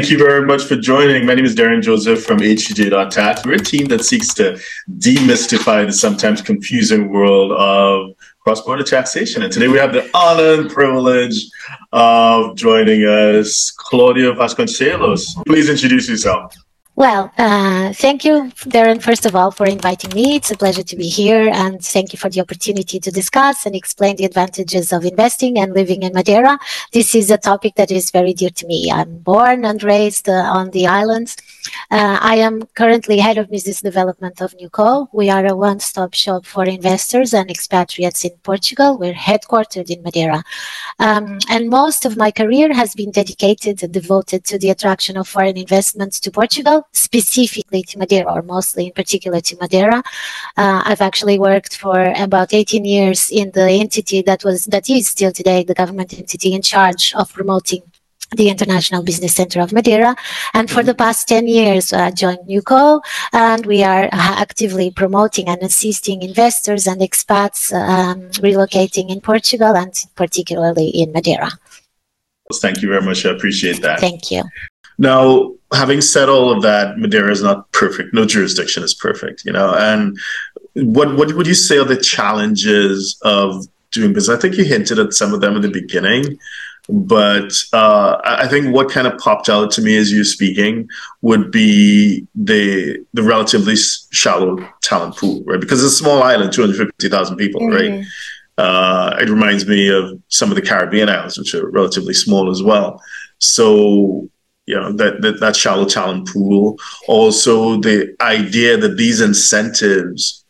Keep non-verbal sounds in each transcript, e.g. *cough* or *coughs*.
Thank you very much for joining. My name is Derren Joseph from HTJ.Tax. We're a team that seeks to demystify the sometimes confusing world of cross-border taxation. And today we have the honor and privilege of joining us, Claudia Vasconcelos. Please introduce yourself. Well, uh, thank you, Derren, first of all, for inviting me. It's a pleasure to be here, and thank you for the opportunity to discuss and explain the advantages of investing and living in Madeira. This is a topic that is very dear to me. I'm born and raised uh, on the islands. Uh, I am currently head of business development of NewCo. We are a one-stop shop for investors and expatriates in Portugal. We're headquartered in Madeira. Um, and most of my career has been dedicated and devoted to the attraction of foreign investments to Portugal specifically to Madeira, or mostly in particular to Madeira. Uh, I've actually worked for about 18 years in the entity that was that is still today the government entity in charge of promoting the International Business Center of Madeira. And for the past 10 years, I joined NewCo, and we are actively promoting and assisting investors and expats um, relocating in Portugal and particularly in Madeira. Thank you very much. I appreciate that. Thank you. Now, having said all of that, Madeira is not perfect. No jurisdiction is perfect, you know. And what what would you say are the challenges of doing business? I think you hinted at some of them in the beginning, but uh, I think what kind of popped out to me as you speaking would be the the relatively shallow talent pool, right? Because it's a small island, two hundred fifty thousand people, mm-hmm. right? Uh, it reminds me of some of the Caribbean islands, which are relatively small as well. So you know that, that that shallow talent pool also the idea that these incentives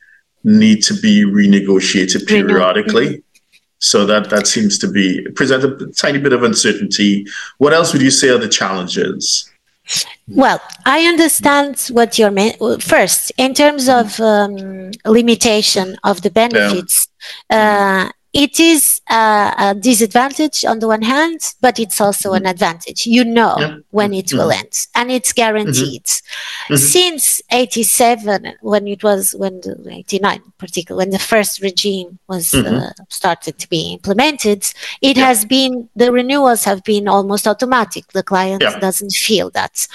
need to be renegotiated periodically mm-hmm. so that that seems to be present a tiny bit of uncertainty what else would you say are the challenges well, I understand what you're mean. First, in terms of um, limitation of the benefits, yeah. uh, it is a, a, disadvantage on the one hand, but it's also an mm-hmm. advantage. You know yeah. when it mm-hmm. will end, and it's guaranteed. Mm-hmm. mm-hmm. Since '87, when it was when '89, particularly when the first regime was mm-hmm. uh, started to be implemented, it yeah. has been the renewals have been almost automatic. The client yeah. doesn't feel that,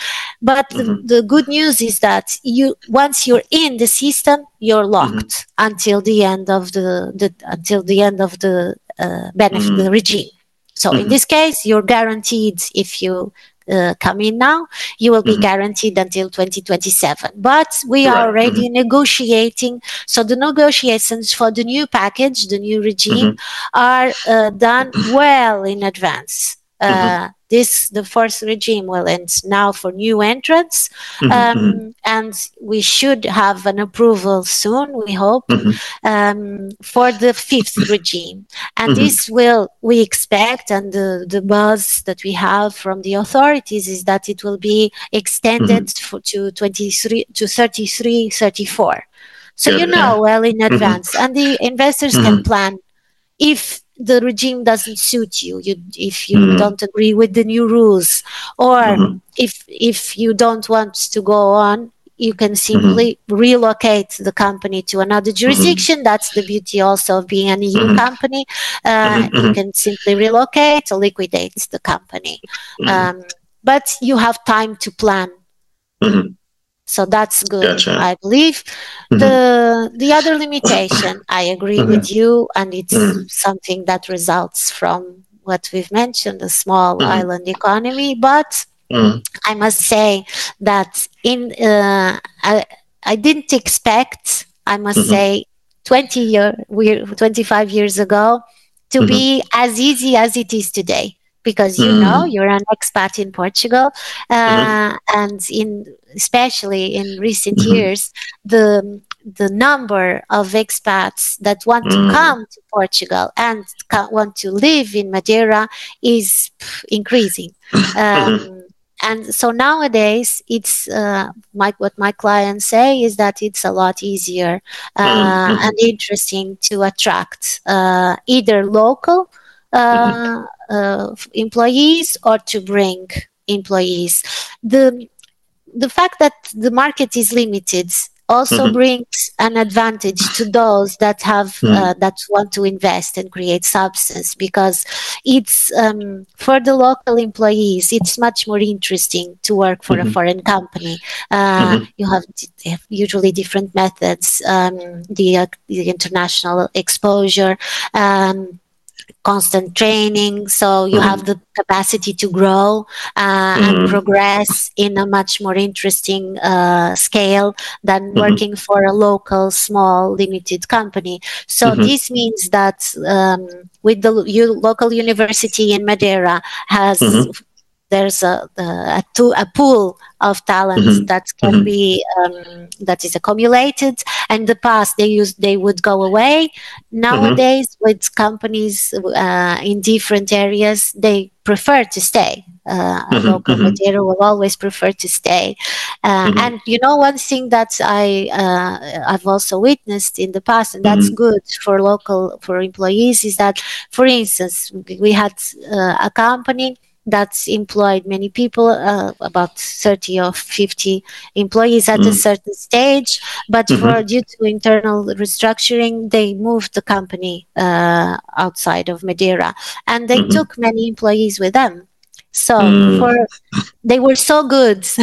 but the, mm-hmm. the good news is that you once you're in the system, you're locked until the end of the, the until the end of the uh, benefit mm-hmm. the regime. So mm-hmm. in this case, you're guaranteed if you uh, come in now, you will be mm-hmm. guaranteed until 2027. But we right. are already mm-hmm. negotiating. So the negotiations for the new package, the new regime, mm-hmm. are uh, done well in advance. Uh, this the first regime will end now for new entrants mm-hmm, um, mm-hmm. and we should have an approval soon we hope mm-hmm. um, for the fifth regime and mm-hmm. this will we expect and the, the buzz that we have from the authorities is that it will be extended mm-hmm. for, to 23 to 33 34 so yeah, you know yeah. well in mm-hmm. advance and the investors can plan if the regime doesn't suit you, you if you mm-hmm. don't agree with the new rules, or mm-hmm. if if you don't want to go on, you can simply mm-hmm. relocate the company to another mm-hmm. jurisdiction. That's the beauty also of being an EU mm-hmm. company. Uh, mm-hmm. you can simply relocate or liquidate the company. Um, but you have time to plan. So that's good, gotcha. I believe. Mm-hmm. The the other limitation, I agree mm-hmm. with you, and it's mm-hmm. something that results from what we've mentioned, the small mm-hmm. island economy. But mm-hmm. I must say that in uh, I, I didn't expect, I must mm-hmm. say, 20 year, we 25 years ago to be as easy as it is today because you mm. know you're an expat in Portugal, uh, mm-hmm. and in especially in recent mm-hmm. years, the the number of expats that want mm. to come to Portugal and want to live in Madeira is increasing. *coughs* Um, and so nowadays it's uh, my, what my clients say is that it's a lot easier uh, mm-hmm. and interesting to attract uh, either local uh, uh, employees or to bring employees. The the fact that the market is limited also mm-hmm. brings an advantage to those that have mm-hmm. uh, that want to invest and create substance because it's um, for the local employees it's much more interesting to work for mm-hmm. a foreign company uh, mm-hmm. you have, have, usually different methods um, the, uh, the international exposure um, constant training so you mm-hmm. have the capacity to grow uh, mm-hmm. and progress in a much more interesting uh, scale than mm-hmm. working for a local small limited company so mm-hmm. this means that um, with the u- local university in madeira has mm-hmm there's a a, to, a pool of talents mm-hmm. that can mm-hmm. be um, that is accumulated. And in the past, they used they would go away. Nowadays, mm-hmm. with companies uh, in different areas, they prefer to stay. Uh, mm-hmm. local material mm-hmm. will always prefer to stay. Uh, mm-hmm. and you know, one thing that I uh, I've also witnessed in the past, and that's good for local for employees, is that, for instance, we had uh, a company that's employed many people, uh, about 30 or 50 employees at mm. a certain stage. But mm-hmm. for due to internal restructuring, they moved the company uh, outside of Madeira, and they mm-hmm. took many employees with them. So mm. for they were so good. *laughs*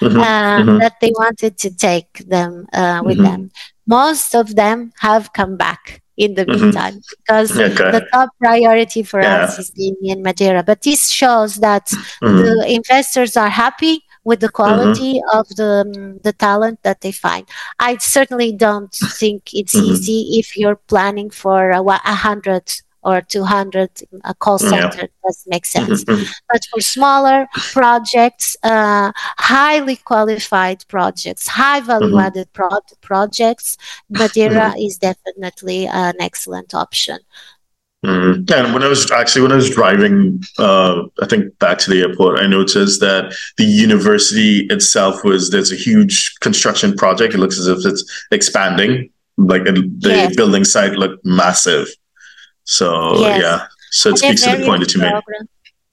mm-hmm. Uh, mm-hmm. that they wanted to take them uh, with mm-hmm. them. Most of them have come back in the mm-hmm. meantime mm-hmm. because okay. the top priority for yeah. us is being in Madeira. But this shows that mm-hmm. the investors are happy with the quality mm-hmm. of the um, the talent that they find. I certainly don't think it's mm-hmm. easy if you're planning for a, a hundred or 200 a call center yeah. does make sense mm-hmm. but for smaller projects uh, highly qualified projects high value mm-hmm. added pro- projects madeira mm-hmm. is definitely an excellent option Mm. And when I was actually when I was driving, uh, I think back to the airport, I noticed that the university itself was there's a huge construction project. It looks as if it's expanding. Like the yes. building site looked massive. So yes. yeah, so it speaks to the point that you made.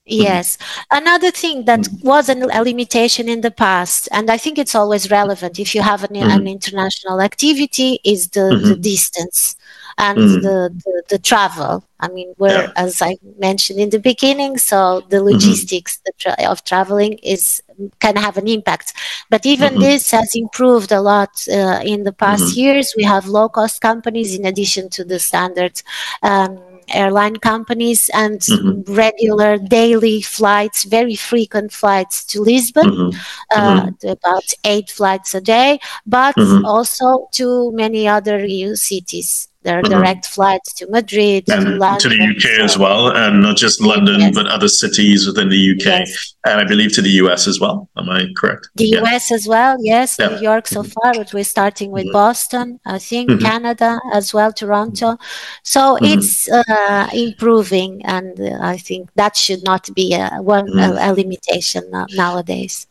Yes. Mm-hmm. Another thing that mm-hmm. was an, a limitation in the past, and I think it's always relevant if you have an, mm-hmm. an international activity, is the, the mm-hmm. distance and mm. the, the, the, travel. I mean, yeah. as I mentioned in the beginning, so the mm-hmm. logistics mm-hmm. of traveling is can have an impact. But even mm-hmm. this has improved a lot uh, in the past mm-hmm. years. We have low cost companies in addition to the standard. Um, airline companies and mm-hmm. regular daily flights, very frequent flights to Lisbon, mm-hmm. uh, mm-hmm. about eight flights a day, but mm-hmm. also to many other EU cities. There are mm-hmm. direct flights to Madrid, and to London, to the UK as well, and not just London, yes. but other cities within the UK, yes. and I believe to the US as well. Am I correct? The yeah. US as well, yes. Yeah. New York so far, but we're starting with mm-hmm. Boston. I think mm-hmm. Canada as well, Toronto. So mm-hmm. it's uh, improving, and uh, I think that should not be a, one a, mm-hmm. a limitation nowadays.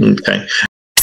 Okay.